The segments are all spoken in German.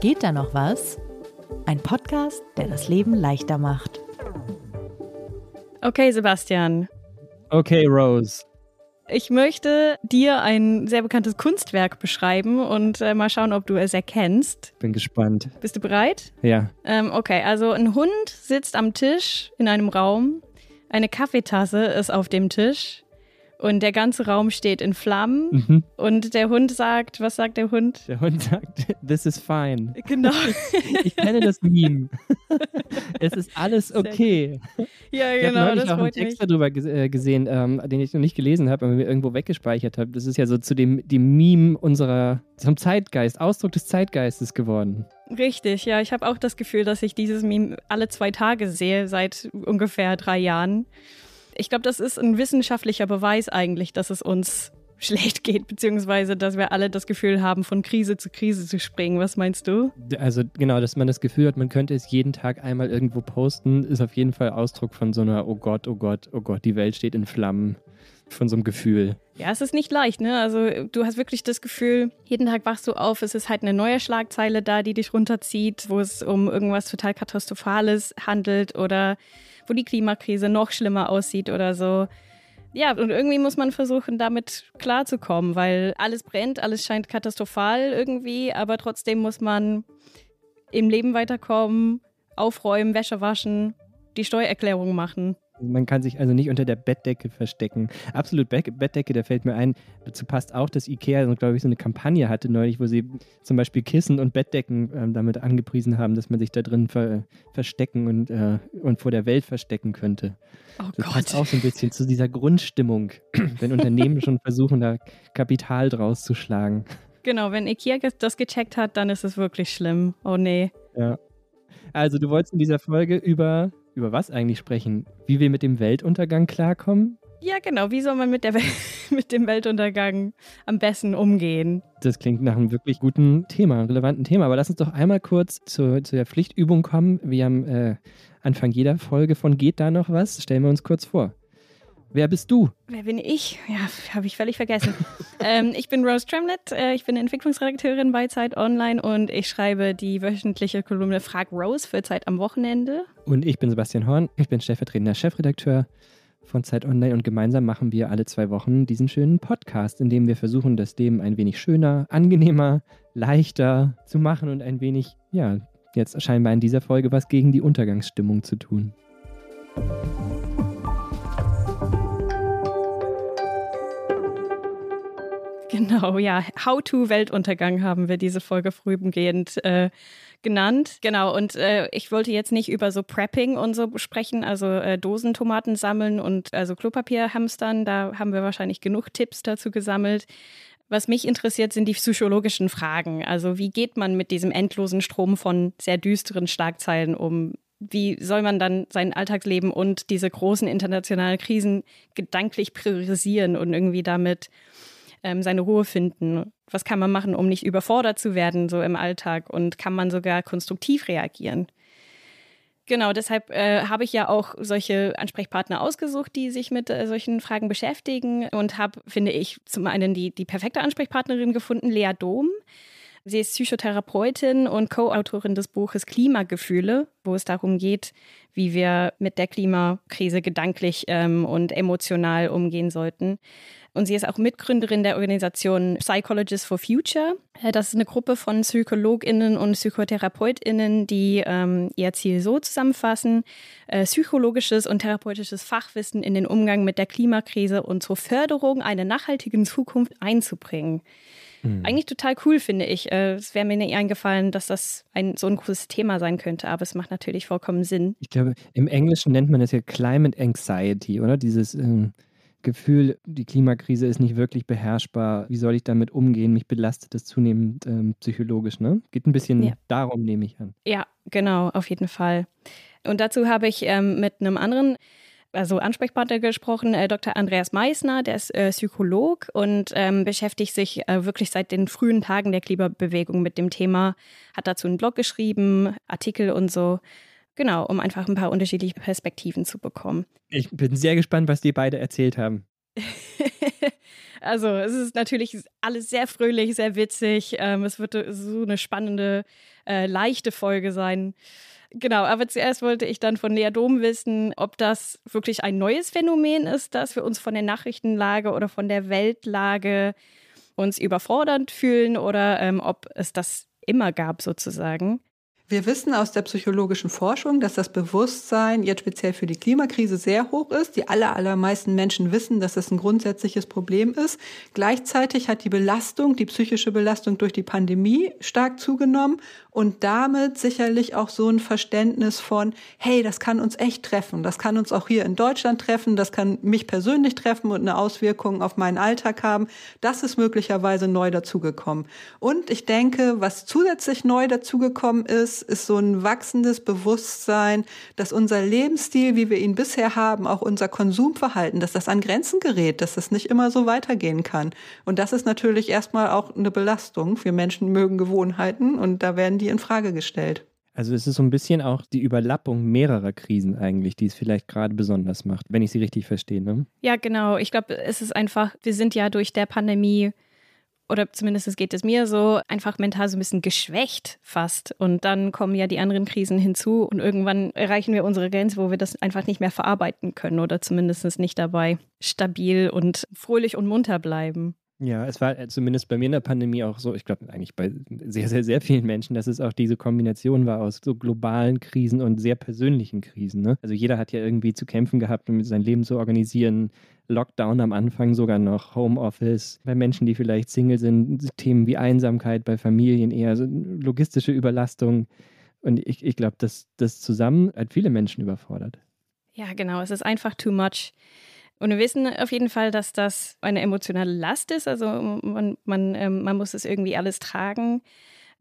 Geht da noch was? Ein Podcast, der das Leben leichter macht. Okay, Sebastian. Okay, Rose. Ich möchte dir ein sehr bekanntes Kunstwerk beschreiben und äh, mal schauen, ob du es erkennst. Bin gespannt. Bist du bereit? Ja. Ähm, okay, also ein Hund sitzt am Tisch in einem Raum, eine Kaffeetasse ist auf dem Tisch und der ganze Raum steht in Flammen. Mhm. Und der Hund sagt, was sagt der Hund? Der Hund sagt, this is fine. Genau. Ich kenne das Meme. es ist alles okay. ja, Ich genau, habe neulich das auch einen mich. Text darüber äh, gesehen, ähm, den ich noch nicht gelesen habe, aber mir irgendwo weggespeichert habe. Das ist ja so zu dem, dem Meme unserer, zum Zeitgeist, Ausdruck des Zeitgeistes geworden. Richtig, ja. Ich habe auch das Gefühl, dass ich dieses Meme alle zwei Tage sehe, seit ungefähr drei Jahren. Ich glaube, das ist ein wissenschaftlicher Beweis eigentlich, dass es uns schlecht geht, beziehungsweise dass wir alle das Gefühl haben, von Krise zu Krise zu springen. Was meinst du? Also genau, dass man das Gefühl hat, man könnte es jeden Tag einmal irgendwo posten, ist auf jeden Fall Ausdruck von so einer, oh Gott, oh Gott, oh Gott, die Welt steht in Flammen, von so einem Gefühl. Ja, es ist nicht leicht, ne? Also du hast wirklich das Gefühl, jeden Tag wachst du auf, es ist halt eine neue Schlagzeile da, die dich runterzieht, wo es um irgendwas total Katastrophales handelt oder wo die Klimakrise noch schlimmer aussieht oder so. Ja, und irgendwie muss man versuchen, damit klarzukommen, weil alles brennt, alles scheint katastrophal irgendwie, aber trotzdem muss man im Leben weiterkommen, aufräumen, Wäsche waschen, die Steuererklärung machen. Man kann sich also nicht unter der Bettdecke verstecken. Absolut Be Bettdecke, da fällt mir ein, dazu passt auch, dass Ikea, glaube ich, so eine Kampagne hatte neulich, wo sie zum Beispiel Kissen und Bettdecken ähm, damit angepriesen haben, dass man sich da drin ver verstecken und, äh, und vor der Welt verstecken könnte. Oh Das Gott. passt auch so ein bisschen zu dieser Grundstimmung, wenn Unternehmen schon versuchen, da Kapital draus zu schlagen. Genau, wenn Ikea das gecheckt hat, dann ist es wirklich schlimm. Oh nee. Ja. Also, du wolltest in dieser Folge über, über was eigentlich sprechen? Wie wir mit dem Weltuntergang klarkommen? Ja, genau. Wie soll man mit, der Wel mit dem Weltuntergang am besten umgehen? Das klingt nach einem wirklich guten Thema, relevanten Thema. Aber lass uns doch einmal kurz zu, zu der Pflichtübung kommen. Wir haben äh, Anfang jeder Folge von Geht da noch was? Stellen wir uns kurz vor. Wer bist du? Wer bin ich? Ja, habe ich völlig vergessen. ähm, ich bin Rose Tremlett. Äh, ich bin Entwicklungsredakteurin bei Zeit Online und ich schreibe die wöchentliche Kolumne Frag Rose für Zeit am Wochenende. Und ich bin Sebastian Horn. Ich bin stellvertretender Chefredakteur von Zeit Online und gemeinsam machen wir alle zwei Wochen diesen schönen Podcast, in dem wir versuchen, das Leben ein wenig schöner, angenehmer, leichter zu machen und ein wenig, ja, jetzt scheinbar in dieser Folge was gegen die Untergangsstimmung zu tun. Genau, ja. How to Weltuntergang haben wir diese Folge vorübergehend äh, genannt. Genau, und äh, ich wollte jetzt nicht über so Prepping und so sprechen, also äh, Dosentomaten sammeln und also Klopapier hamstern. Da haben wir wahrscheinlich genug Tipps dazu gesammelt. Was mich interessiert, sind die psychologischen Fragen. Also wie geht man mit diesem endlosen Strom von sehr düsteren Schlagzeilen um? Wie soll man dann sein Alltagsleben und diese großen internationalen Krisen gedanklich priorisieren und irgendwie damit ähm, seine Ruhe finden? Was kann man machen, um nicht überfordert zu werden so im Alltag? Und kann man sogar konstruktiv reagieren? Genau, deshalb äh, habe ich ja auch solche Ansprechpartner ausgesucht, die sich mit äh, solchen Fragen beschäftigen und habe, finde ich, zum einen die, die perfekte Ansprechpartnerin gefunden, Lea Dom. Sie ist Psychotherapeutin und Co-Autorin des Buches Klimagefühle, wo es darum geht, wie wir mit der Klimakrise gedanklich ähm, und emotional umgehen sollten. Und sie ist auch Mitgründerin der Organisation Psychologists for Future. Äh, Das ist eine Gruppe von PsychologInnen und PsychotherapeutInnen, die ähm, ihr Ziel so zusammenfassen, äh, psychologisches und therapeutisches Fachwissen in den Umgang mit der Klimakrise und zur Förderung einer nachhaltigen Zukunft einzubringen. Eigentlich total cool, finde ich. Äh, Es wäre mir nicht eingefallen, dass das ein, so ein großes Thema sein könnte, aber es macht natürlich vollkommen Sinn. Ich glaube, im Englischen nennt man das ja Climate Anxiety, oder? Dieses ähm, Gefühl, die Klimakrise ist nicht wirklich beherrschbar. Wie soll ich damit umgehen? Mich belastet das zunehmend ähm, psychologisch, ne? Geht ein bisschen Ja. darum, nehme ich an. Ja, genau, auf jeden Fall. Und dazu habe ich ähm, mit einem anderen, also Ansprechpartner gesprochen, äh, Dr. Andreas Meissner, der ist äh, Psycholog und ähm, beschäftigt sich äh, wirklich seit den frühen Tagen der Klimabewegung mit dem Thema, hat dazu einen Blog geschrieben, Artikel und so. Genau, um einfach ein paar unterschiedliche Perspektiven zu bekommen. Ich bin sehr gespannt, was die beide erzählt haben. also es ist natürlich alles sehr fröhlich, sehr witzig. Ähm, es wird so eine spannende, äh, leichte Folge sein. Genau, aber zuerst wollte ich dann von Lea Dom wissen, ob das wirklich ein neues Phänomen ist, dass wir uns von der Nachrichtenlage oder von der Weltlage uns überfordernd fühlen oder ähm, ob es das immer gab sozusagen. Wir wissen aus der psychologischen Forschung, dass das Bewusstsein jetzt speziell für die Klimakrise sehr hoch ist. Die aller, allermeisten Menschen wissen, dass das ein grundsätzliches Problem ist. Gleichzeitig hat die Belastung, die psychische Belastung durch die Pandemie stark zugenommen und damit sicherlich auch so ein Verständnis von, hey, das kann uns echt treffen. Das kann uns auch hier in Deutschland treffen. Das kann mich persönlich treffen und eine Auswirkung auf meinen Alltag haben. Das ist möglicherweise neu dazugekommen. Und ich denke, was zusätzlich neu dazugekommen ist, ist, so ein wachsendes Bewusstsein, dass unser Lebensstil, wie wir ihn bisher haben, auch unser Konsumverhalten, dass das an Grenzen gerät, dass das nicht immer so weitergehen kann. Und das ist natürlich erstmal auch eine Belastung. Wir Menschen mögen Gewohnheiten und da werden die in Frage gestellt. Also es ist so ein bisschen auch die Überlappung mehrerer Krisen eigentlich, die es vielleicht gerade besonders macht, wenn ich sie richtig verstehe. Ne? Ja, genau. Ich glaube, es ist einfach, wir sind ja durch der Pandemie oder zumindest geht es mir so, einfach mental so ein bisschen geschwächt fast. Und dann kommen ja die anderen Krisen hinzu und irgendwann erreichen wir unsere Grenze, wo wir das einfach nicht mehr verarbeiten können oder zumindest nicht dabei stabil und fröhlich und munter bleiben. Ja, es war zumindest bei mir in der Pandemie auch so, ich glaube eigentlich bei sehr, sehr, sehr vielen Menschen, dass es auch diese Kombination war aus so globalen Krisen und sehr persönlichen Krisen. Ne? Also jeder hat ja irgendwie zu kämpfen gehabt, um sein Leben zu organisieren. Lockdown am Anfang sogar noch, Homeoffice, bei Menschen, die vielleicht Single sind, Themen wie Einsamkeit, bei Familien eher so logistische Überlastung. Und ich, ich glaube, dass das zusammen hat viele Menschen überfordert. Ja, genau, es ist einfach too much. Und wir wissen auf jeden Fall, dass das eine emotionale Last ist. Also man, man, ähm, man muss es irgendwie alles tragen.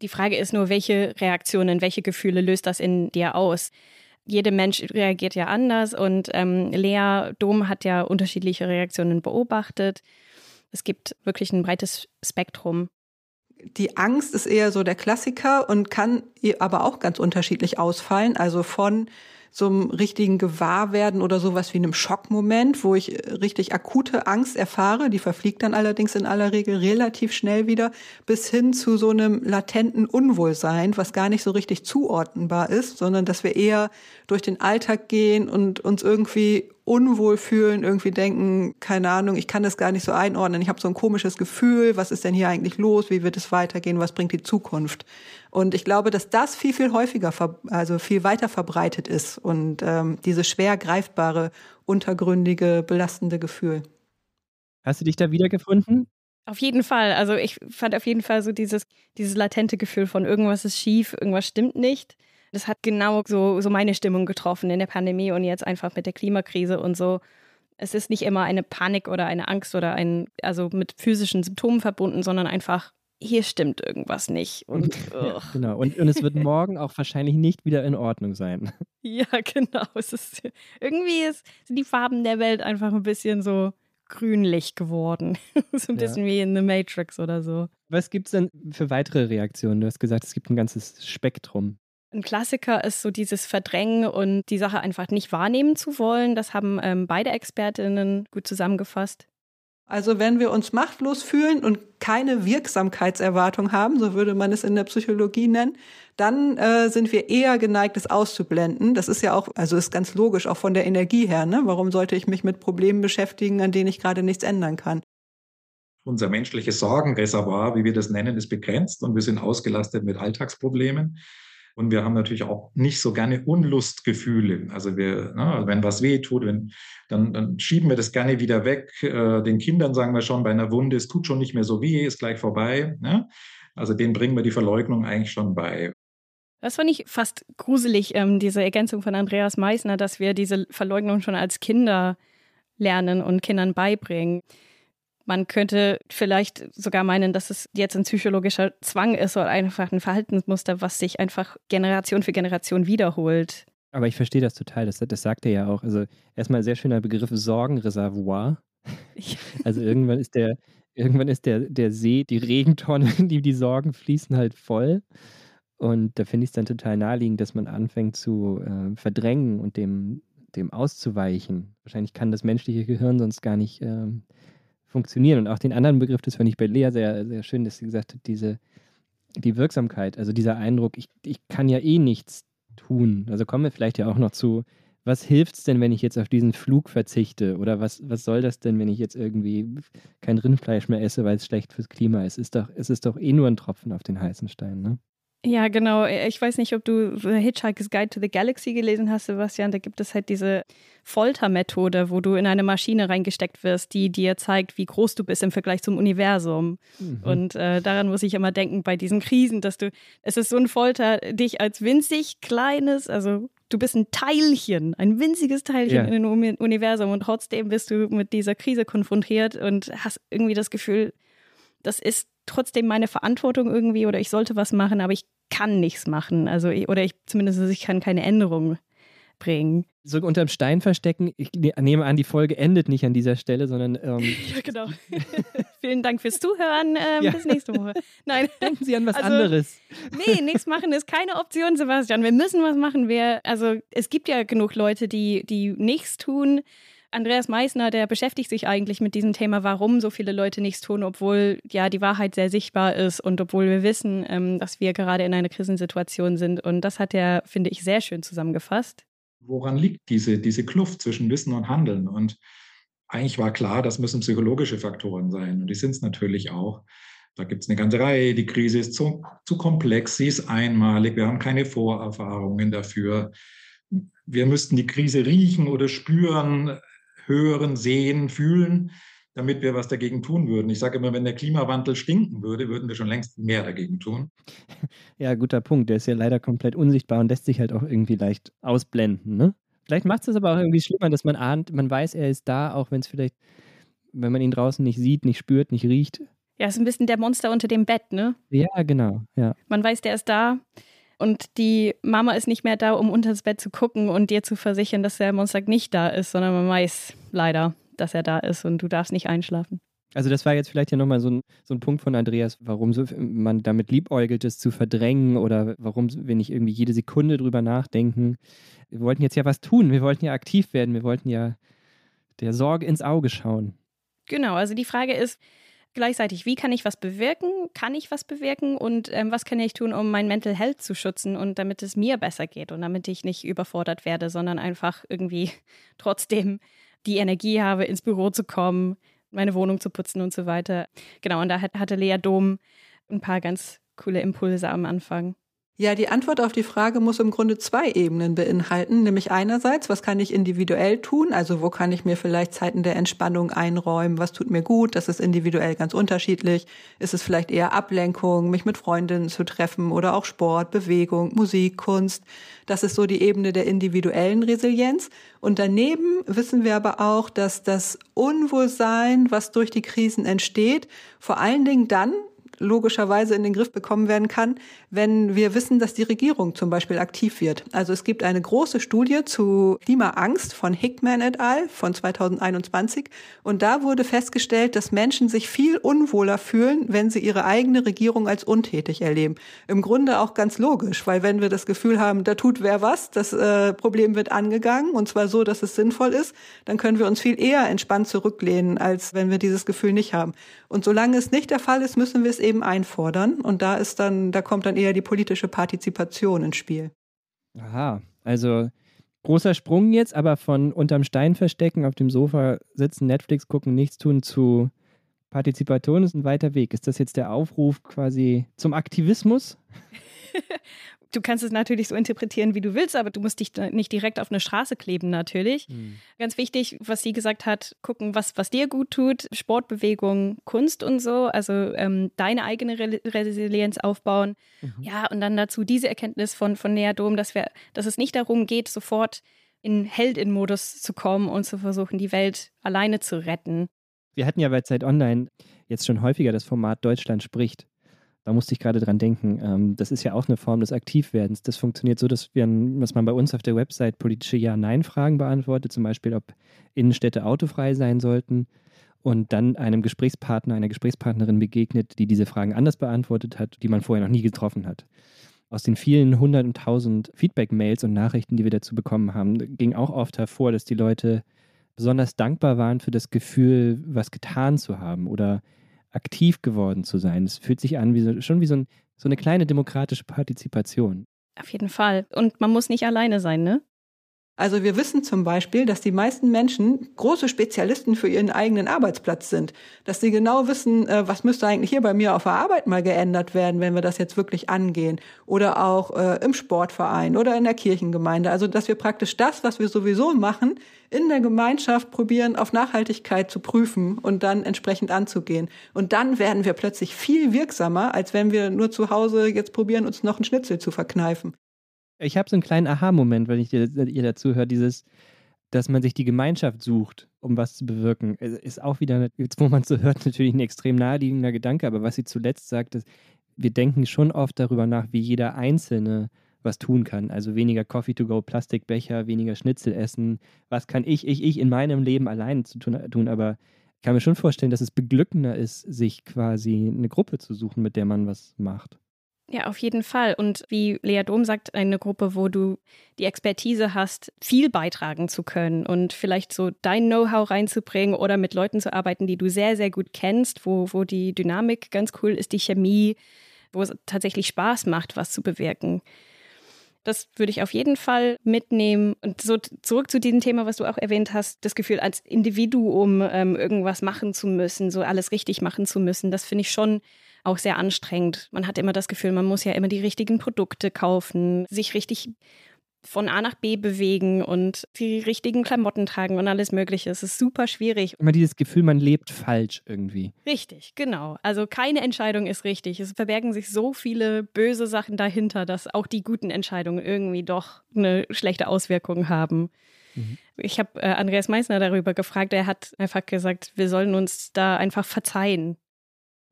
Die Frage ist nur, welche Reaktionen, welche Gefühle löst das in dir aus? Jeder Mensch reagiert ja anders und ähm, Lea Dom hat ja unterschiedliche Reaktionen beobachtet. Es gibt wirklich ein breites Spektrum. Die Angst ist eher so der Klassiker und kann aber auch ganz unterschiedlich ausfallen. Also von so einem richtigen Gewahrwerden oder sowas wie einem Schockmoment, wo ich richtig akute Angst erfahre. Die verfliegt dann allerdings in aller Regel relativ schnell wieder bis hin zu so einem latenten Unwohlsein, was gar nicht so richtig zuordnenbar ist, sondern dass wir eher durch den Alltag gehen und uns irgendwie unwohl fühlen, irgendwie denken, keine Ahnung, ich kann das gar nicht so einordnen, ich habe so ein komisches Gefühl, was ist denn hier eigentlich los, wie wird es weitergehen, was bringt die Zukunft? Und ich glaube, dass das viel, viel häufiger, also viel weiter verbreitet ist und ähm, dieses schwer greifbare, untergründige, belastende Gefühl. Hast du dich da wiedergefunden? Auf jeden Fall. Also ich fand auf jeden Fall so dieses, dieses latente Gefühl von irgendwas ist schief, irgendwas stimmt nicht. Das hat genau so, so meine Stimmung getroffen in der Pandemie und jetzt einfach mit der Klimakrise und so. Es ist nicht immer eine Panik oder eine Angst oder ein, also mit physischen Symptomen verbunden, sondern einfach, hier stimmt irgendwas nicht. Und, ja, genau. Und, und es wird morgen auch wahrscheinlich nicht wieder in Ordnung sein. Ja, genau. Es ist, irgendwie ist, sind die Farben der Welt einfach ein bisschen so grünlich geworden. so ein bisschen ja. wie in The Matrix oder so. Was gibt es denn für weitere Reaktionen? Du hast gesagt, es gibt ein ganzes Spektrum. Ein Klassiker ist so dieses Verdrängen und die Sache einfach nicht wahrnehmen zu wollen. Das haben ähm, beide Expertinnen gut zusammengefasst. Also wenn wir uns machtlos fühlen und keine Wirksamkeitserwartung haben, so würde man es in der Psychologie nennen, dann äh, sind wir eher geneigt, es auszublenden. Das ist ja auch, also ist ganz logisch, auch von der Energie her. Ne? Warum sollte ich mich mit Problemen beschäftigen, an denen ich gerade nichts ändern kann? Unser menschliches Sorgenreservoir, wie wir das nennen, ist begrenzt und wir sind ausgelastet mit Alltagsproblemen. Und wir haben natürlich auch nicht so gerne Unlustgefühle. Also wir, na, ne, wenn was weh tut, wenn, dann, dann schieben wir das gerne wieder weg. Äh, den Kindern sagen wir schon bei einer Wunde, es tut schon nicht mehr so weh, ist gleich vorbei. Ne? Also denen bringen wir die Verleugnung eigentlich schon bei. Das fand ich fast gruselig, ähm, diese Ergänzung von Andreas Meissner, dass wir diese Verleugnung schon als Kinder lernen und Kindern beibringen. Man könnte vielleicht sogar meinen, dass es jetzt ein psychologischer Zwang ist oder einfach ein Verhaltensmuster, was sich einfach Generation für Generation wiederholt. Aber ich verstehe das total, das, das sagt er ja auch. Also erstmal sehr schöner Begriff Sorgenreservoir. Also irgendwann ist der, irgendwann ist der, der See, die Regentonne, die, die Sorgen fließen halt voll. Und da finde ich es dann total naheliegend, dass man anfängt zu äh, verdrängen und dem dem auszuweichen. Wahrscheinlich kann das menschliche Gehirn sonst gar nicht ähm, funktionieren. Und auch den anderen Begriff, das fand ich bei Lea sehr, sehr schön, dass sie gesagt hat, diese, die Wirksamkeit, also dieser Eindruck, ich, ich kann ja eh nichts tun. Also kommen wir vielleicht ja auch noch zu, was hilft es denn, wenn ich jetzt auf diesen Flug verzichte? Oder was, was soll das denn, wenn ich jetzt irgendwie kein Rindfleisch mehr esse, weil es schlecht fürs Klima ist? Ist doch, es ist doch eh nur ein Tropfen auf den heißen Stein, ne? Ja, genau. Ich weiß nicht, ob du The Hitchhiker's Guide to the Galaxy gelesen hast, Sebastian. Da gibt es halt diese Foltermethode, wo du in eine Maschine reingesteckt wirst, die dir zeigt, wie groß du bist im Vergleich zum Universum. Mhm. Und äh, daran muss ich immer denken bei diesen Krisen, dass du, es ist so ein Folter, dich als winzig kleines, also du bist ein Teilchen, ein winziges Teilchen ja. in dem Universum und trotzdem bist du mit dieser Krise konfrontiert und hast irgendwie das Gefühl, das ist trotzdem meine Verantwortung irgendwie oder ich sollte was machen, aber ich kann nichts machen. Also oder ich zumindest ich kann keine Änderung bringen. So unterm Stein verstecken. Ich ne-, nehme an, die Folge endet nicht an dieser Stelle, sondern. Ähm ja, genau. Vielen Dank fürs Zuhören. Ähm, ja. Bis nächste Woche. Nein. Denken Sie an was also, anderes. Nee, nichts machen ist keine Option, Sebastian. Wir müssen was machen. Wir, also, es gibt ja genug Leute, die, die nichts tun. Andreas Meissner, der beschäftigt sich eigentlich mit diesem Thema, warum so viele Leute nichts tun, obwohl ja die Wahrheit sehr sichtbar ist und obwohl wir wissen, ähm, dass wir gerade in einer Krisensituation sind. Und das hat er, finde ich, sehr schön zusammengefasst woran liegt diese, diese Kluft zwischen Wissen und Handeln? Und eigentlich war klar, das müssen psychologische Faktoren sein. Und die sind es natürlich auch. Da gibt es eine ganze Reihe. Die Krise ist zu, zu komplex, sie ist einmalig. Wir haben keine Vorerfahrungen dafür. Wir müssten die Krise riechen oder spüren, hören, sehen, fühlen damit wir was dagegen tun würden. Ich sage immer, wenn der Klimawandel stinken würde, würden wir schon längst mehr dagegen tun. Ja, guter Punkt. Der ist ja leider komplett unsichtbar und lässt sich halt auch irgendwie leicht ausblenden. Ne? Vielleicht macht es aber auch irgendwie schlimmer, dass man ahnt, man weiß, er ist da, auch wenn es vielleicht, wenn man ihn draußen nicht sieht, nicht spürt, nicht riecht. Ja, ist ein bisschen der Monster unter dem Bett, ne? Ja, genau. Ja. Man weiß, der ist da. Und die Mama ist nicht mehr da, um unter das Bett zu gucken und dir zu versichern, dass der Monster nicht da ist, sondern man weiß leider, dass er da ist und du darfst nicht einschlafen. Also das war jetzt vielleicht ja nochmal so ein, so ein Punkt von Andreas, warum so, man damit liebäugelt, es zu verdrängen oder warum wir nicht irgendwie jede Sekunde drüber nachdenken. Wir wollten jetzt ja was tun, wir wollten ja aktiv werden, wir wollten ja der Sorge ins Auge schauen. Genau, also die Frage ist gleichzeitig, wie kann ich was bewirken? Kann ich was bewirken? Und ähm, was kann ich tun, um mein Mental Health zu schützen und damit es mir besser geht und damit ich nicht überfordert werde, sondern einfach irgendwie trotzdem die Energie habe, ins Büro zu kommen, meine Wohnung zu putzen und so weiter. Genau, und da hatte Lea Dom ein paar ganz coole Impulse am Anfang. Ja, die Antwort auf die Frage muss im Grunde zwei Ebenen beinhalten, nämlich einerseits, was kann ich individuell tun, also wo kann ich mir vielleicht Zeiten der Entspannung einräumen, was tut mir gut, das ist individuell ganz unterschiedlich, ist es vielleicht eher Ablenkung, mich mit Freundinnen zu treffen oder auch Sport, Bewegung, Musik, Kunst, das ist so die Ebene der individuellen Resilienz. Und daneben wissen wir aber auch, dass das Unwohlsein, was durch die Krisen entsteht, vor allen Dingen dann logischerweise in den Griff bekommen werden kann, wenn wir wissen, dass die Regierung zum Beispiel aktiv wird. Also es gibt eine große Studie zu Klimaangst von Hickman et al. von 2021 und da wurde festgestellt, dass Menschen sich viel unwohler fühlen, wenn sie ihre eigene Regierung als untätig erleben. Im Grunde auch ganz logisch, weil wenn wir das Gefühl haben, da tut wer was, das äh, Problem wird angegangen und zwar so, dass es sinnvoll ist, dann können wir uns viel eher entspannt zurücklehnen, als wenn wir dieses Gefühl nicht haben. Und solange es nicht der Fall ist, müssen wir es eben einfordern. Und da ist dann, da kommt dann eher die politische Partizipation ins Spiel. Aha, also großer Sprung jetzt, aber von unterm Stein verstecken, auf dem Sofa sitzen, Netflix gucken, nichts tun zu Partizipation ist ein weiter Weg. Ist das jetzt der Aufruf quasi zum Aktivismus? du kannst es natürlich so interpretieren, wie du willst, aber du musst dich nicht direkt auf eine Straße kleben, natürlich. Mhm. Ganz wichtig, was sie gesagt hat, gucken, was, was dir gut tut, Sportbewegung, Kunst und so, also ähm, deine eigene Re Resilienz aufbauen. Mhm. Ja, und dann dazu diese Erkenntnis von, von Neadom, dass, wir, dass es nicht darum geht, sofort in Heldin-Modus zu kommen und zu versuchen, die Welt alleine zu retten. Wir hatten ja bei Zeit Online jetzt schon häufiger das Format Deutschland spricht. Da musste ich gerade dran denken. Ähm, das ist ja auch eine Form des Aktivwerdens. Das funktioniert so, dass, wir, dass man bei uns auf der Website politische Ja-Nein-Fragen beantwortet, zum Beispiel, ob Innenstädte autofrei sein sollten und dann einem Gesprächspartner, einer Gesprächspartnerin begegnet, die diese Fragen anders beantwortet hat, die man vorher noch nie getroffen hat. aus den vielen hundert und tausend Feedback-Mails und Nachrichten, die wir dazu bekommen haben, ging auch oft hervor, dass die Leute besonders dankbar waren für das Gefühl, was getan zu haben oder aktiv geworden zu sein. Es fühlt sich an wie so, schon wie so, ein, so eine kleine demokratische Partizipation. Auf jeden Fall. Und man muss nicht alleine sein, ne? Also wir wissen zum Beispiel, dass die meisten Menschen große Spezialisten für ihren eigenen Arbeitsplatz sind. Dass sie genau wissen, äh, was müsste eigentlich hier bei mir auf der Arbeit mal geändert werden, wenn wir das jetzt wirklich angehen. Oder auch äh, im Sportverein oder in der Kirchengemeinde. Also dass wir praktisch das, was wir sowieso machen, in der Gemeinschaft probieren, auf Nachhaltigkeit zu prüfen und dann entsprechend anzugehen. Und dann werden wir plötzlich viel wirksamer, als wenn wir nur zu Hause jetzt probieren, uns noch einen Schnitzel zu verkneifen. Ich habe so einen kleinen Aha-Moment, wenn ich dir, ihr dazu höre, dieses, dass man sich die Gemeinschaft sucht, um was zu bewirken. Ist auch wieder, jetzt wo man es so hört, natürlich ein extrem naheliegender Gedanke, aber was sie zuletzt sagt, ist, wir denken schon oft darüber nach, wie jeder Einzelne was tun kann. Also weniger Coffee to go, Plastikbecher, weniger Schnitzel essen. Was kann ich, ich, ich in meinem Leben alleine zu tun? Aber ich kann mir schon vorstellen, dass es beglückender ist, sich quasi eine Gruppe zu suchen, mit der man was macht. Ja, auf jeden Fall. Und wie Lea Dom sagt, eine Gruppe, wo du die Expertise hast, viel beitragen zu können und vielleicht so dein Know-how reinzubringen oder mit Leuten zu arbeiten, die du sehr, sehr gut kennst, wo, wo die Dynamik ganz cool ist, die Chemie, wo es tatsächlich Spaß macht, was zu bewirken. Das würde ich auf jeden Fall mitnehmen. Und so zurück zu diesem Thema, was du auch erwähnt hast, das Gefühl, als Individuum ähm, irgendwas machen zu müssen, so alles richtig machen zu müssen, das finde ich schon auch sehr anstrengend. Man hat immer das Gefühl, man muss ja immer die richtigen Produkte kaufen, sich richtig von A nach B bewegen und die richtigen Klamotten tragen und alles Mögliche. Es ist super schwierig. Immer dieses Gefühl, man lebt falsch irgendwie. Richtig, genau. Also keine Entscheidung ist richtig. Es verbergen sich so viele böse Sachen dahinter, dass auch die guten Entscheidungen irgendwie doch eine schlechte Auswirkung haben. Mhm. Ich habe äh, Andreas Meissner darüber gefragt. Er hat einfach gesagt, wir sollen uns da einfach verzeihen.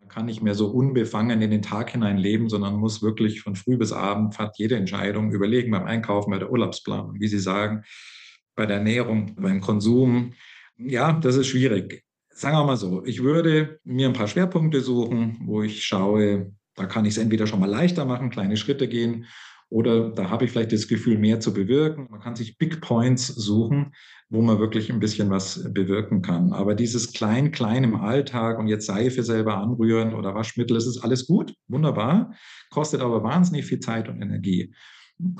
Kann nicht mehr so unbefangen in den Tag hinein leben, sondern muss wirklich von früh bis abend fast jede Entscheidung überlegen beim Einkaufen, bei der Urlaubsplanung, wie Sie sagen, bei der Ernährung, beim Konsum. Ja, das ist schwierig. Sagen wir mal so, ich würde mir ein paar Schwerpunkte suchen, wo ich schaue, da kann ich es entweder schon mal leichter machen, kleine Schritte gehen, oder da habe ich vielleicht das Gefühl, mehr zu bewirken. Man kann sich Big Points suchen, wo man wirklich ein bisschen was bewirken kann. Aber dieses klein, klein im Alltag und jetzt Seife selber anrühren oder Waschmittel, das ist alles gut, wunderbar, kostet aber wahnsinnig viel Zeit und Energie.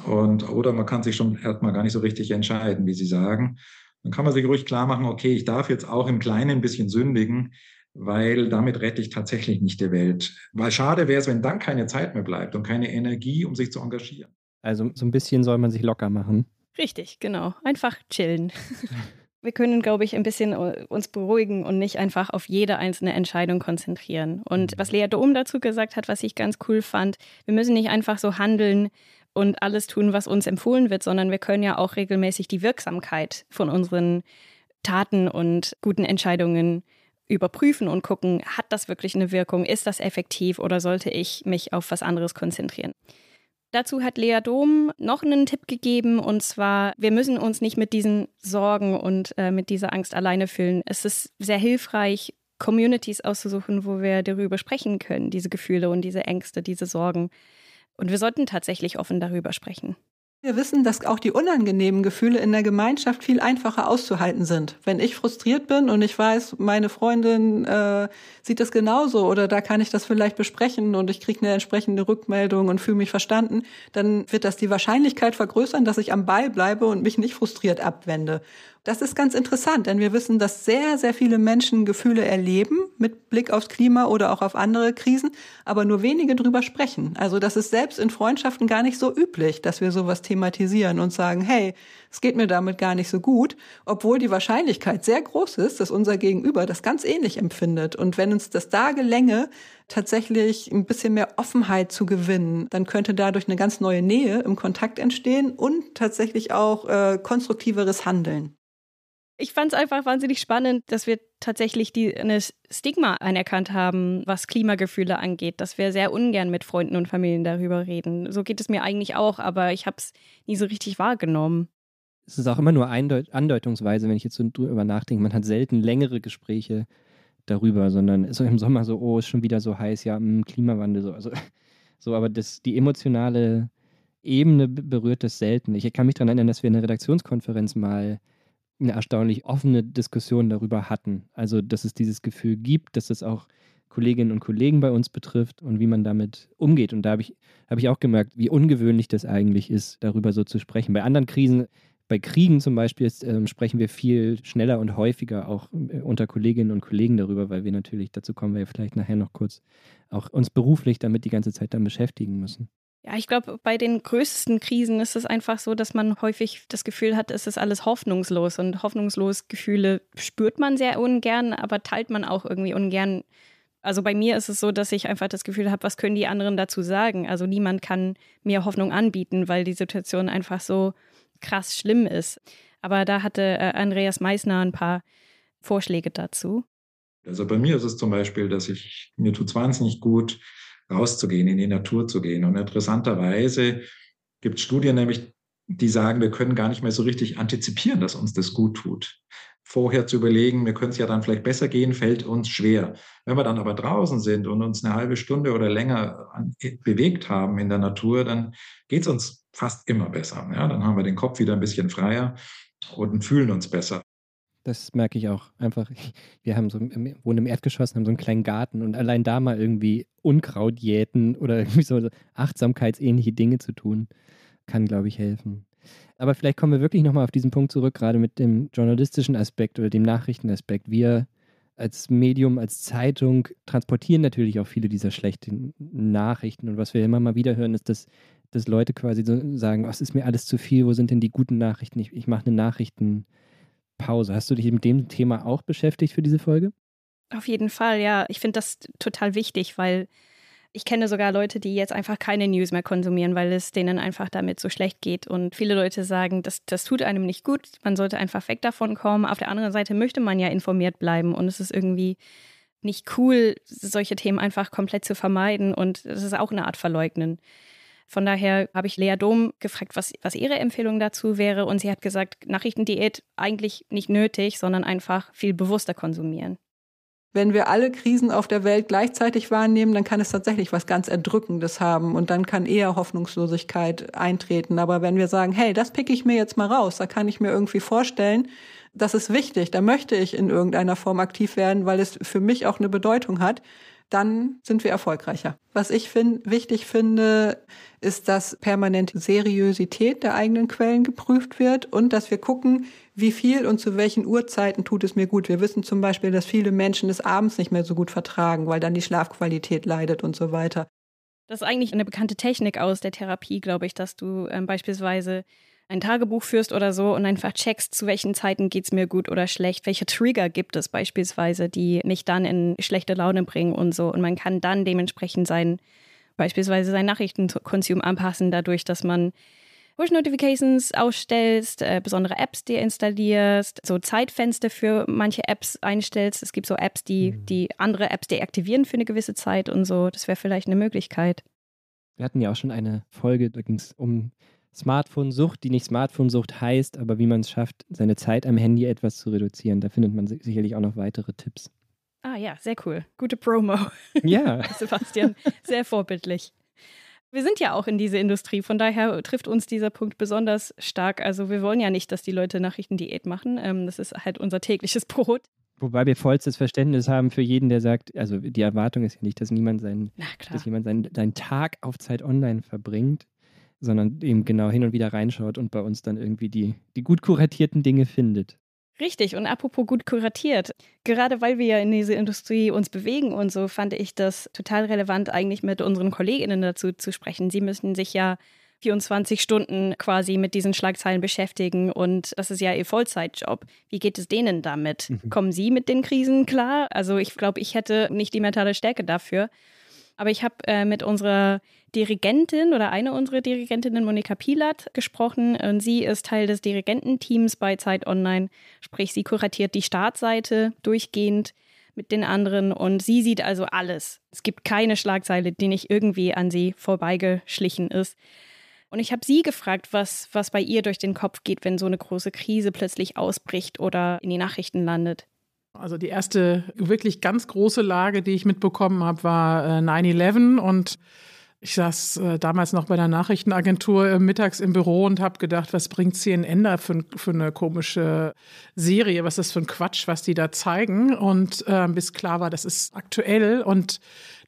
Und, oder man kann sich schon erstmal gar nicht so richtig entscheiden, wie Sie sagen. Dann kann man sich ruhig klar machen, okay, ich darf jetzt auch im Kleinen ein bisschen sündigen, weil damit rette ich tatsächlich nicht die Welt. Weil schade wäre es, wenn dann keine Zeit mehr bleibt und keine Energie, um sich zu engagieren. Also so ein bisschen soll man sich locker machen. Richtig, genau. Einfach chillen. Wir können, glaube ich, ein bisschen äh, uns beruhigen und nicht einfach auf jede einzelne Entscheidung konzentrieren. Und mhm. was Lea Dom dazu gesagt hat, was ich ganz cool fand, wir müssen nicht einfach so handeln und alles tun, was uns empfohlen wird, sondern wir können ja auch regelmäßig die Wirksamkeit von unseren Taten und guten Entscheidungen überprüfen und gucken, hat das wirklich eine Wirkung, ist das effektiv oder sollte ich mich auf was anderes konzentrieren. Dazu hat Lea Dom noch einen Tipp gegeben und zwar, wir müssen uns nicht mit diesen Sorgen und äh, mit dieser Angst alleine fühlen. Es ist sehr hilfreich, Communities auszusuchen, wo wir darüber sprechen können, diese Gefühle und diese Ängste, diese Sorgen. Und wir sollten tatsächlich offen darüber sprechen. Wir wissen, dass auch die unangenehmen Gefühle in der Gemeinschaft viel einfacher auszuhalten sind. Wenn ich frustriert bin und ich weiß, meine Freundin äh, sieht das genauso oder da kann ich das vielleicht besprechen und ich kriege eine entsprechende Rückmeldung und fühle mich verstanden, dann wird das die Wahrscheinlichkeit vergrößern, dass ich am Ball bleibe und mich nicht frustriert abwende. Das ist ganz interessant, denn wir wissen, dass sehr, sehr viele Menschen Gefühle erleben mit Blick aufs Klima oder auch auf andere Krisen, aber nur wenige drüber sprechen. Also das ist selbst in Freundschaften gar nicht so üblich, dass wir sowas thematisieren und sagen, hey, es geht mir damit gar nicht so gut, obwohl die Wahrscheinlichkeit sehr groß ist, dass unser Gegenüber das ganz ähnlich empfindet. Und wenn uns das da gelänge, tatsächlich ein bisschen mehr Offenheit zu gewinnen, dann könnte dadurch eine ganz neue Nähe im Kontakt entstehen und tatsächlich auch äh, konstruktiveres Handeln. Ich fand es einfach wahnsinnig spannend, dass wir tatsächlich die, eine Stigma anerkannt haben, was Klimagefühle angeht, dass wir sehr ungern mit Freunden und Familien darüber reden. So geht es mir eigentlich auch, aber ich habe es nie so richtig wahrgenommen. Es ist auch immer nur Eindeut Andeutungsweise, wenn ich jetzt so drüber nachdenke. Man hat selten längere Gespräche darüber, sondern so im Sommer so, oh, ist schon wieder so heiß, ja, im hm, Klimawandel so. Also, so aber das, die emotionale Ebene berührt das selten. Ich kann mich daran erinnern, dass wir in der Redaktionskonferenz mal eine erstaunlich offene Diskussion darüber hatten. Also, dass es dieses Gefühl gibt, dass es auch Kolleginnen und Kollegen bei uns betrifft und wie man damit umgeht. Und da habe ich, hab ich auch gemerkt, wie ungewöhnlich das eigentlich ist, darüber so zu sprechen. Bei anderen Krisen, bei Kriegen zum Beispiel, ist, äh, sprechen wir viel schneller und häufiger auch äh, unter Kolleginnen und Kollegen darüber, weil wir natürlich, dazu kommen wir vielleicht nachher noch kurz, auch uns beruflich damit die ganze Zeit dann beschäftigen müssen. Ja, ich glaube, bei den größten Krisen ist es einfach so, dass man häufig das Gefühl hat, es ist alles hoffnungslos. Und hoffnungslos Gefühle spürt man sehr ungern, aber teilt man auch irgendwie ungern. Also bei mir ist es so, dass ich einfach das Gefühl habe, was können die anderen dazu sagen? Also niemand kann mir Hoffnung anbieten, weil die Situation einfach so krass schlimm ist. Aber da hatte äh, Andreas Meissner ein paar Vorschläge dazu. Also bei mir ist es zum Beispiel, dass ich, mir tut es wahnsinnig gut, rauszugehen, in die Natur zu gehen. Und interessanterweise gibt es Studien nämlich, die sagen, wir können gar nicht mehr so richtig antizipieren, dass uns das gut tut. Vorher zu überlegen, wir können es ja dann vielleicht besser gehen, fällt uns schwer. Wenn wir dann aber draußen sind und uns eine halbe Stunde oder länger bewegt haben in der Natur, dann geht es uns fast immer besser. Ja, dann haben wir den Kopf wieder ein bisschen freier und fühlen uns besser. Das merke ich auch. Einfach, wir haben so, wohnen im Erdgeschoss, haben so einen kleinen Garten und allein da mal irgendwie Unkraut jäten oder irgendwie so achtsamkeitsähnliche Dinge zu tun, kann, glaube ich, helfen. Aber vielleicht kommen wir wirklich nochmal auf diesen Punkt zurück, gerade mit dem journalistischen Aspekt oder dem Nachrichtenaspekt. Wir als Medium, als Zeitung transportieren natürlich auch viele dieser schlechten Nachrichten. Und was wir immer mal wieder hören, ist, dass, dass Leute quasi so sagen, oh, es ist mir alles zu viel, wo sind denn die guten Nachrichten? Ich, ich mache eine Nachrichten. Pause. Hast du dich mit dem Thema auch beschäftigt für diese Folge? Auf jeden Fall, ja. Ich finde das total wichtig, weil ich kenne sogar Leute, die jetzt einfach keine News mehr konsumieren, weil es denen einfach damit so schlecht geht. Und viele Leute sagen, das, das tut einem nicht gut, man sollte einfach weg davon kommen. Auf der anderen Seite möchte man ja informiert bleiben und es ist irgendwie nicht cool, solche Themen einfach komplett zu vermeiden und das ist auch eine Art Verleugnen. Von daher habe ich Lea Dom gefragt, was, was ihre Empfehlung dazu wäre. Und sie hat gesagt, Nachrichtendiät eigentlich nicht nötig, sondern einfach viel bewusster konsumieren. Wenn wir alle Krisen auf der Welt gleichzeitig wahrnehmen, dann kann es tatsächlich was ganz Erdrückendes haben und dann kann eher Hoffnungslosigkeit eintreten. Aber wenn wir sagen, hey, das picke ich mir jetzt mal raus, da kann ich mir irgendwie vorstellen, das ist wichtig, da möchte ich in irgendeiner Form aktiv werden, weil es für mich auch eine Bedeutung hat, dann sind wir erfolgreicher. Was ich find, wichtig finde, ist, dass permanent Seriosität der eigenen Quellen geprüft wird und dass wir gucken, wie viel und zu welchen Uhrzeiten tut es mir gut. Wir wissen zum Beispiel, dass viele Menschen es abends nicht mehr so gut vertragen, weil dann die Schlafqualität leidet und so weiter. Das ist eigentlich eine bekannte Technik aus der Therapie, glaube ich, dass du ähm, beispielsweise ein Tagebuch führst oder so und einfach checkst, zu welchen Zeiten geht es mir gut oder schlecht, welche Trigger gibt es beispielsweise, die mich dann in schlechte Laune bringen und so. Und man kann dann dementsprechend sein, beispielsweise sein Nachrichtenkonsum anpassen, dadurch, dass man Push-Notifications ausstellst, äh, besondere Apps dir installierst, so Zeitfenster für manche Apps einstellst. Es gibt so Apps, die, mhm. die andere Apps deaktivieren für eine gewisse Zeit und so. Das wäre vielleicht eine Möglichkeit. Wir hatten ja auch schon eine Folge, da ging es um Smartphone-Sucht, die nicht Smartphone-Sucht heißt, aber wie man es schafft, seine Zeit am Handy etwas zu reduzieren. Da findet man sicherlich auch noch weitere Tipps. Ah ja, sehr cool. Gute Promo. Ja. Sebastian, sehr vorbildlich. Wir sind ja auch in diese Industrie, von daher trifft uns dieser Punkt besonders stark. Also wir wollen ja nicht, dass die Leute Nachrichtendiät machen. Ähm, das ist halt unser tägliches Brot. Wobei wir vollstes Verständnis haben für jeden, der sagt, also die Erwartung ist ja nicht, dass niemand seinen, dass jemand seinen, seinen Tag auf Zeit online verbringt sondern eben genau hin und wieder reinschaut und bei uns dann irgendwie die, die gut kuratierten Dinge findet. Richtig, und apropos gut kuratiert, gerade weil wir ja in diese Industrie uns bewegen und so, fand ich das total relevant, eigentlich mit unseren Kolleginnen dazu zu sprechen. Sie müssen sich ja 24 Stunden quasi mit diesen Schlagzeilen beschäftigen und das ist ja ihr Vollzeitjob. Wie geht es denen damit? Mhm. Kommen Sie mit den Krisen klar? Also ich glaube, ich hätte nicht die mentale Stärke dafür. Aber ich habe äh, mit unserer Dirigentin oder eine unserer Dirigentinnen, Monika Pilat, gesprochen. Und sie ist Teil des Dirigententeams bei Zeit Online. Sprich, sie kuratiert die Startseite durchgehend mit den anderen und sie sieht also alles. Es gibt keine Schlagzeile, die nicht irgendwie an sie vorbeigeschlichen ist. Und ich habe sie gefragt, was, was bei ihr durch den Kopf geht, wenn so eine große Krise plötzlich ausbricht oder in die Nachrichten landet. Also die erste wirklich ganz große Lage, die ich mitbekommen habe, war 9-11 äh, und Ich saß äh, damals noch bei der Nachrichtenagentur äh, mittags im Büro und habe gedacht, was bringt CNN da für, für, eine komische Serie? Was ist das für ein Quatsch, was die da zeigen? Und äh, bis klar war, das ist aktuell. Und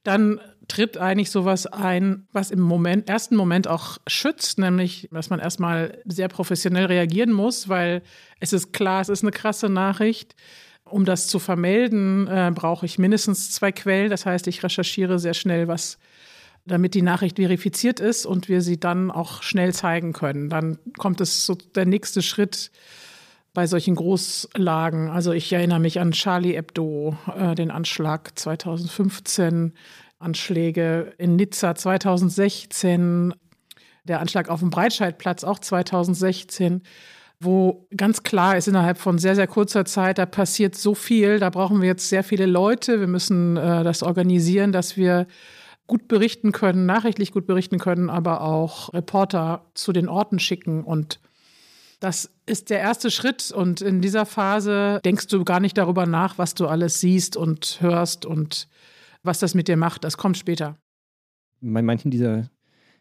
dann tritt eigentlich sowas ein, was im Moment, ersten Moment auch schützt, nämlich, dass man erstmal sehr professionell reagieren muss, weil es ist klar, es ist eine krasse Nachricht. Um das zu vermelden, äh, brauche ich mindestens zwei Quellen. Das heißt, ich recherchiere sehr schnell, was damit die Nachricht verifiziert ist und wir sie dann auch schnell zeigen können. Dann kommt es so der nächste Schritt bei solchen Großlagen. Also ich erinnere mich an Charlie Hebdo, äh, den Anschlag 2015, Anschläge in Nizza 2016, der Anschlag auf dem Breitscheidplatz auch 2016 wo ganz klar ist, innerhalb von sehr, sehr kurzer Zeit, da passiert so viel, da brauchen wir jetzt sehr viele Leute, wir müssen äh, das organisieren, dass wir gut berichten können, nachrichtlich gut berichten können, aber auch Reporter zu den Orten schicken. Und das ist der erste Schritt. Und in dieser Phase denkst du gar nicht darüber nach, was du alles siehst und hörst und was das mit dir macht. Das kommt später. Bei manchen dieser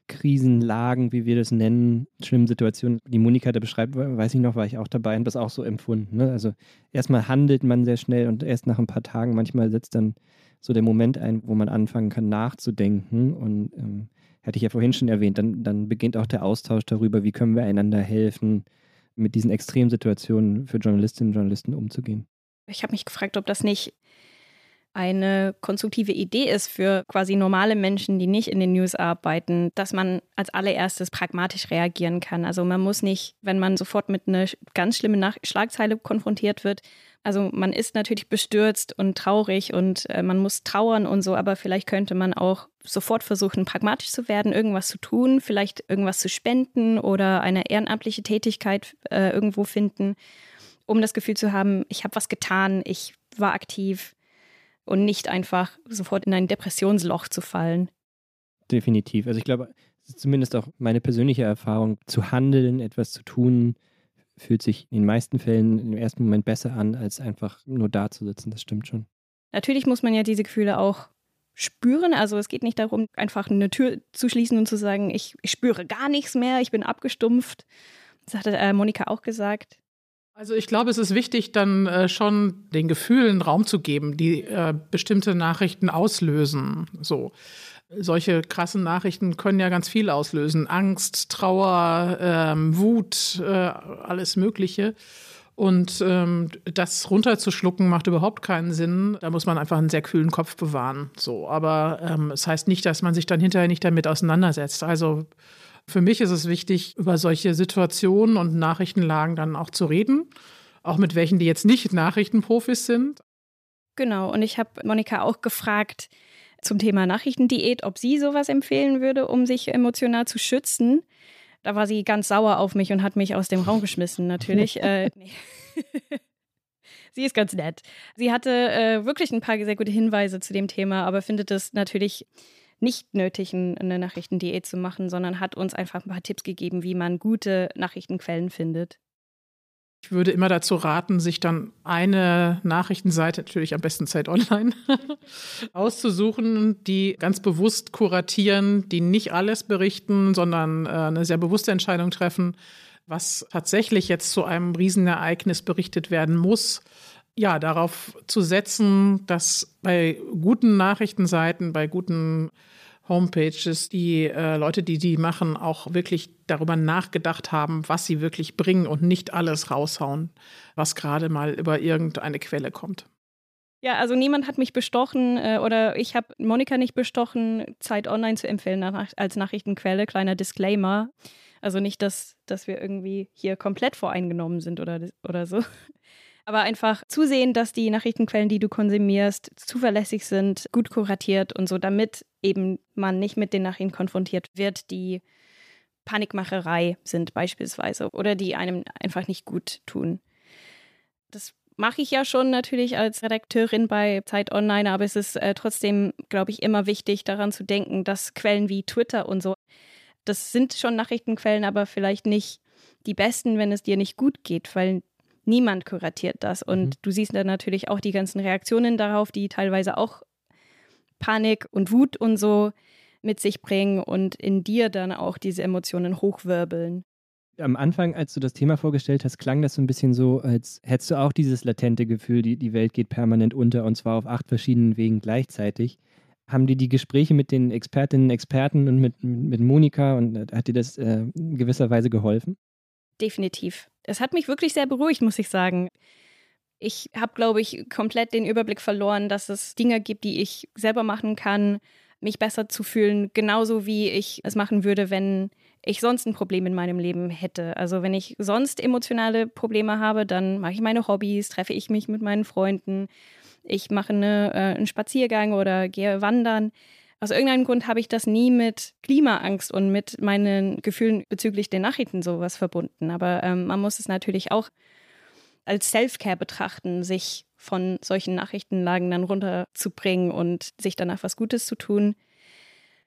Krisenlagen, wie wir das nennen, schlimmen Situationen, die Monika da beschreibt, weiß ich noch, war ich auch dabei und das auch so empfunden. Ne? Also erstmal handelt man sehr schnell und erst nach ein paar Tagen manchmal setzt dann so der Moment ein, wo man anfangen kann nachzudenken. Und ähm, hatte ich ja vorhin schon erwähnt, dann, dann beginnt auch der Austausch darüber, wie können wir einander helfen, mit diesen Extremsituationen für Journalistinnen und Journalisten umzugehen. Ich habe mich gefragt, ob das nicht eine konstruktive Idee ist für quasi normale Menschen, die nicht in den News arbeiten, dass man als allererstes pragmatisch reagieren kann. Also man muss nicht, wenn man sofort mit einer ganz schlimmen Nach Schlagzeile konfrontiert wird, also man ist natürlich bestürzt und traurig und äh, man muss trauern und so, aber vielleicht könnte man auch sofort versuchen, pragmatisch zu werden, irgendwas zu tun, vielleicht irgendwas zu spenden oder eine ehrenamtliche Tätigkeit äh, irgendwo finden, um das Gefühl zu haben, ich habe was getan, ich war aktiv und nicht einfach sofort in ein Depressionsloch zu fallen. Definitiv. Also ich glaube, zumindest auch meine persönliche Erfahrung, zu handeln, etwas zu tun, fühlt sich in den meisten Fällen im ersten Moment besser an, als einfach nur da zu sitzen. Das stimmt schon. Natürlich muss man ja diese Gefühle auch spüren. Also es geht nicht darum, einfach eine Tür zu schließen und zu sagen, ich, ich spüre gar nichts mehr, ich bin abgestumpft. Das hatte äh, Monika auch gesagt. Also ich glaube, es ist wichtig, dann äh, schon den Gefühlen Raum zu geben, die äh, bestimmte Nachrichten auslösen. So solche krassen Nachrichten können ja ganz viel auslösen. Angst, Trauer, ähm, Wut, äh, alles Mögliche. Und ähm, das runterzuschlucken macht überhaupt keinen Sinn. Da muss man einfach einen sehr kühlen Kopf bewahren. So, aber ähm, es heißt nicht, dass man sich dann hinterher nicht damit auseinandersetzt. Also für mich ist es wichtig, über solche Situationen und Nachrichtenlagen dann auch zu reden. Auch mit welchen, die jetzt nicht Nachrichtenprofis sind. Genau, und ich habe Monika auch gefragt, zum Thema Nachrichtendiät, ob sie sowas empfehlen würde, um sich emotional zu schützen. Da war sie ganz sauer auf mich und hat mich aus dem Raum geschmissen, natürlich. äh, sie ist ganz nett. Sie hatte äh, wirklich ein paar sehr gute Hinweise zu dem Thema, aber findet es natürlich nicht nötig, eine Nachrichtendiät zu machen, sondern hat uns einfach ein paar Tipps gegeben, wie man gute Nachrichtenquellen findet. Ich würde immer dazu raten, sich dann eine Nachrichtenseite, natürlich am besten Zeit online, auszusuchen, die ganz bewusst kuratieren, die nicht alles berichten, sondern äh, eine sehr bewusste Entscheidung treffen, was tatsächlich jetzt zu einem Riesenereignis berichtet werden muss. Ja, darauf zu setzen, dass bei guten Nachrichtenseiten, bei guten Homepages, die äh, Leute, die die machen, auch wirklich darüber nachgedacht haben, was sie wirklich bringen und nicht alles raushauen, was gerade mal über irgendeine Quelle kommt. Ja, also niemand hat mich bestochen äh, oder ich habe Monika nicht bestochen, Zeit Online zu empfehlen nach, als Nachrichtenquelle. Kleiner Disclaimer. Also nicht, dass, dass wir irgendwie hier komplett voreingenommen sind oder, oder so. Aber einfach zusehen, dass die Nachrichtenquellen, die du konsumierst, zuverlässig sind, gut kuratiert und so, damit eben man nicht mit den Nachrichten konfrontiert wird, die Panikmacherei sind beispielsweise oder die einem einfach nicht gut tun. Das mache ich ja schon natürlich als Redakteurin bei Zeit Online, aber es ist äh, trotzdem, glaube ich, immer wichtig daran zu denken, dass Quellen wie Twitter und so, das sind schon Nachrichtenquellen, aber vielleicht nicht die besten, wenn es dir nicht gut geht, weil niemand kuratiert das. Und mhm. du siehst dann natürlich auch die ganzen Reaktionen darauf, die teilweise auch Panik und Wut und so mit sich bringen und in dir dann auch diese Emotionen hochwirbeln. Am Anfang, als du das Thema vorgestellt hast, klang das so ein bisschen so, als hättest du auch dieses latente Gefühl, die, die Welt geht permanent unter und zwar auf acht verschiedenen Wegen gleichzeitig. Haben dir die Gespräche mit den Expertinnen und Experten und mit, mit Monika und hat dir das äh, in gewisser Weise geholfen? Definitiv. Es hat mich wirklich sehr beruhigt, muss ich sagen. Ich habe, glaube ich, komplett den Überblick verloren, dass es Dinge gibt, die ich selber machen kann, mich besser zu fühlen, genauso wie ich es machen würde, wenn ich sonst ein Problem in meinem Leben hätte. Also wenn ich sonst emotionale Probleme habe, dann mache ich meine Hobbys, treffe ich mich mit meinen Freunden, ich mache eine, äh, einen Spaziergang oder gehe wandern. Aus irgendeinem Grund habe ich das nie mit Klimaangst und mit meinen Gefühlen bezüglich den Nachrichten sowas verbunden. Aber ähm, man muss es natürlich auch als Self-Care betrachten, sich von solchen Nachrichtenlagen dann runterzubringen und sich danach was Gutes zu tun.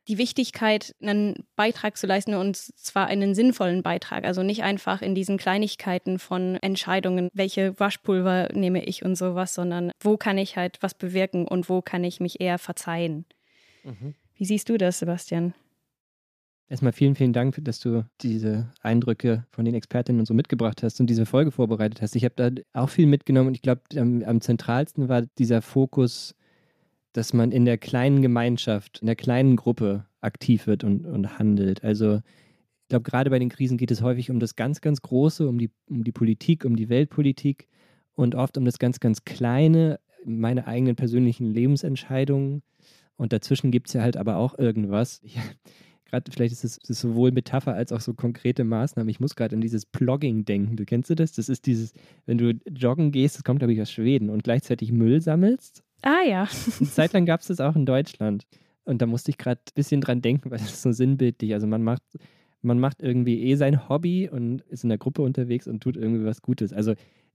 Die Wichtigkeit, einen Beitrag zu leisten und zwar einen sinnvollen Beitrag, also nicht einfach in diesen Kleinigkeiten von Entscheidungen, welche Waschpulver nehme ich und sowas, sondern wo kann ich halt was bewirken und wo kann ich mich eher verzeihen. Mhm. Wie siehst du das, Sebastian? Erstmal vielen, vielen Dank, dass du diese Eindrücke von den Expertinnen und so mitgebracht hast und diese Folge vorbereitet hast. Ich habe da auch viel mitgenommen und ich glaube, am, am, zentralsten war dieser Fokus, dass man in der kleinen Gemeinschaft, in der kleinen Gruppe aktiv wird und, und handelt. Also ich glaube, gerade bei den Krisen geht es häufig um das ganz, ganz Große, um die, um die Politik, um die Weltpolitik und oft um das ganz, ganz Kleine, meine eigenen persönlichen Lebensentscheidungen. Und dazwischen gibt es ja halt aber auch irgendwas. Ich, gerade vielleicht ist es, ist sowohl Metapher als auch so konkrete Maßnahmen. Ich muss gerade an dieses Plogging denken. Du kennst du das? Das ist dieses, wenn du joggen gehst, das kommt glaube ich aus Schweden und gleichzeitig Müll sammelst. Ah ja. Eine Zeit lang gab es das auch in Deutschland. Und da musste ich gerade ein bisschen dran denken, weil das ist so sinnbildlich. Also man macht, man macht irgendwie eh sein Hobby und ist in der Gruppe unterwegs und tut irgendwie was Gutes. Also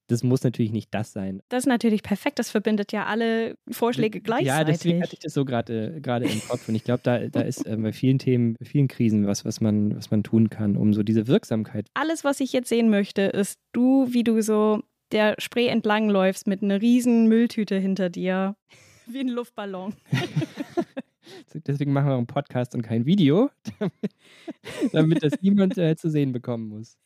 das muss natürlich nicht das sein. Das ist natürlich perfekt. Das verbindet ja alle Vorschläge gleichzeitig. Ja, deswegen hatte ich das so gerade äh, im Kopf. Und ich glaube, da, da ist äh, bei vielen Themen, bei vielen Krisen was, was man, was man tun kann, um so diese Wirksamkeit. Alles, was ich jetzt sehen möchte, ist du, wie du so der Spree entlang läufst mit einer riesen Mülltüte hinter dir. Wie ein Luftballon. Deswegen machen wir einen Podcast und kein Video, damit, damit das niemand äh, zu sehen bekommen muss.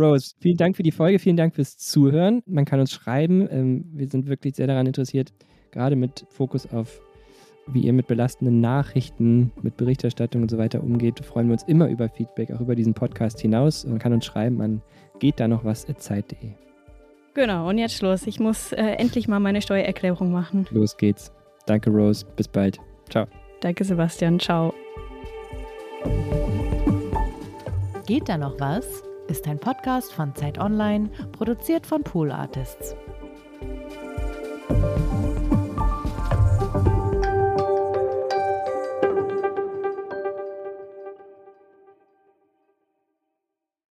Rose, vielen Dank für die Folge, vielen Dank fürs Zuhören. Man kann uns schreiben. Ähm, wir sind wirklich sehr daran interessiert, gerade mit Fokus auf, wie ihr mit belastenden Nachrichten, mit Berichterstattung und so weiter umgeht. Freuen wir uns immer über Feedback, auch über diesen Podcast hinaus. Man kann uns schreiben an geht da noch was zeit.de. Genau, und jetzt Schluss. Ich muss äh, endlich mal meine Steuererklärung machen. Los geht's. Danke, Rose. Bis bald. Ciao. Danke, Sebastian. Ciao. Geht da noch was? Ist ein Podcast von Zeit Online, produziert von Pool Artists.